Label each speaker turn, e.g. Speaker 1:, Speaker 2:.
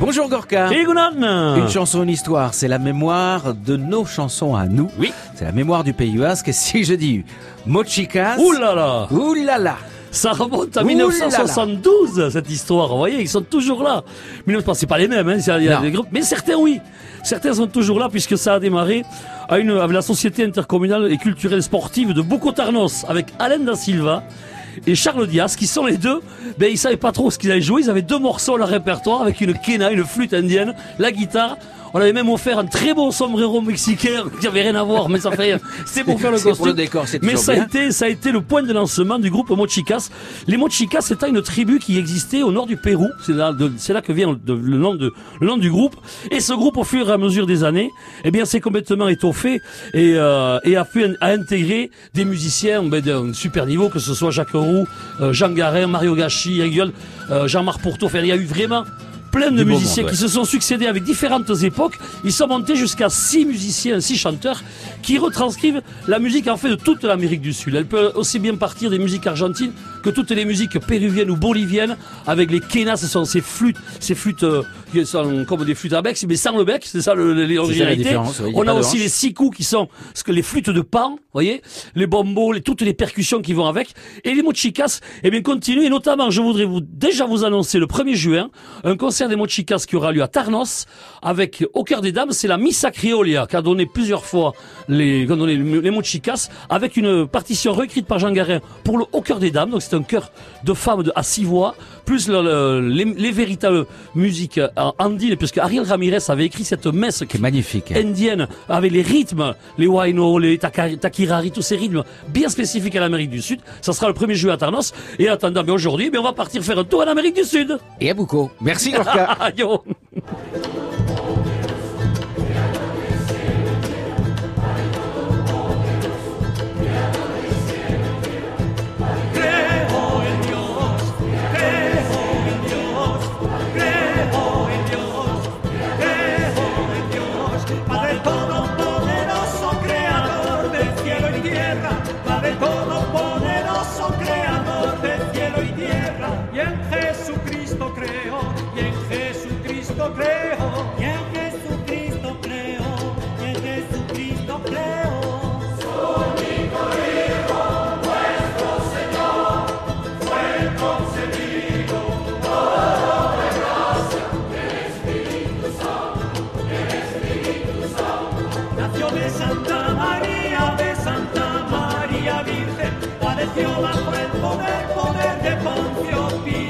Speaker 1: Bonjour Gorka. Une chanson, une histoire, c'est la mémoire de nos chansons à nous.
Speaker 2: Oui.
Speaker 1: C'est la mémoire du Pays Basque. Et si je dis Mochicas.
Speaker 2: Ouh là là
Speaker 1: Ouh là là.
Speaker 2: Ça remonte à
Speaker 1: Ouh là là.
Speaker 2: 1972, cette histoire. Vous voyez, ils sont toujours là. Mais c'est pas les mêmes, hein. il y a des groupes. Mais certains, oui. Certains sont toujours là puisque ça a démarré à une, avec la Société intercommunale et culturelle sportive de Bocotarnos avec Alain da Silva et Charles Diaz, qui sont les deux, ben, ils savaient pas trop ce qu'ils allaient jouer. Ils avaient deux morceaux à leur répertoire avec une quena, une flûte indienne, la guitare. On avait même offert un très beau sombrero mexicain qui avait rien à voir, mais ça fait rien. C'était pour faire le
Speaker 1: pour
Speaker 2: costume.
Speaker 1: le décor,
Speaker 2: Mais ça a été, ça a été le point de lancement du groupe Mochicas. Les Mochicas, c'était une tribu qui existait au nord du Pérou. C'est là, de- c'est là que vient le, le nom de, le nom du groupe. Et ce groupe, au fur et à mesure des années, eh bien, s'est complètement étoffé et, euh, et a pu a intégré des musiciens ben, d'un super niveau, que ce soit Jacques Roux, euh, Jean Garin, Mario Gachi, Engueul, euh, Jean-Marc Pourteau. Enfin, il y a eu vraiment plein de musiciens
Speaker 1: monde,
Speaker 2: qui se sont succédés avec différentes époques. Ils sont montés jusqu'à six musiciens, six chanteurs qui retranscrivent la musique en fait de toute l'Amérique du Sud. Elle peut aussi bien partir des musiques argentines que toutes les musiques péruviennes ou boliviennes avec les quenas, ce sont ces flûtes, ces flûtes euh, qui sont comme des flûtes à bec, mais sans le bec, c'est ça l'originalité.
Speaker 1: oui, a
Speaker 2: On a aussi les sikou qui sont ce que les flûtes de pan, voyez, les bombos, les, toutes les percussions qui vont avec, et les mochicas, eh bien continuent, et notamment je voudrais vous déjà vous annoncer le 1er juin un concert des mochicas qui aura lieu à Tarnos avec au cœur des dames, c'est la Missa Criolia qui a donné plusieurs fois les, donné les mochicas avec une partition réécrite par Jean Garin pour le au cœur des dames, donc c'est un chœur de femmes de, à six voix, plus le- le- les, les véritables musiques en andine, puisque Ariel Ramirez avait écrit cette messe
Speaker 1: Qui est magnifique.
Speaker 2: indienne avec les rythmes, les waino, les takirari, tous ces rythmes bien spécifiques à l'Amérique du Sud. Ça sera le 1er juillet à Tarnos. Et en attendant, bien aujourd'hui, bien, on va partir faire un tour en Amérique du Sud.
Speaker 1: Et à Boucault. Merci Gorka.
Speaker 2: Jesucristo
Speaker 3: creo, y en Jesucristo creo, y en Jesucristo creo. Su único Hijo, nuestro Señor, fue concebido por gracia del Espíritu Santo, del Espíritu Santo. Nació de Santa María, de Santa María Virgen, padeció bajo el poder, poder de Poncio Pío.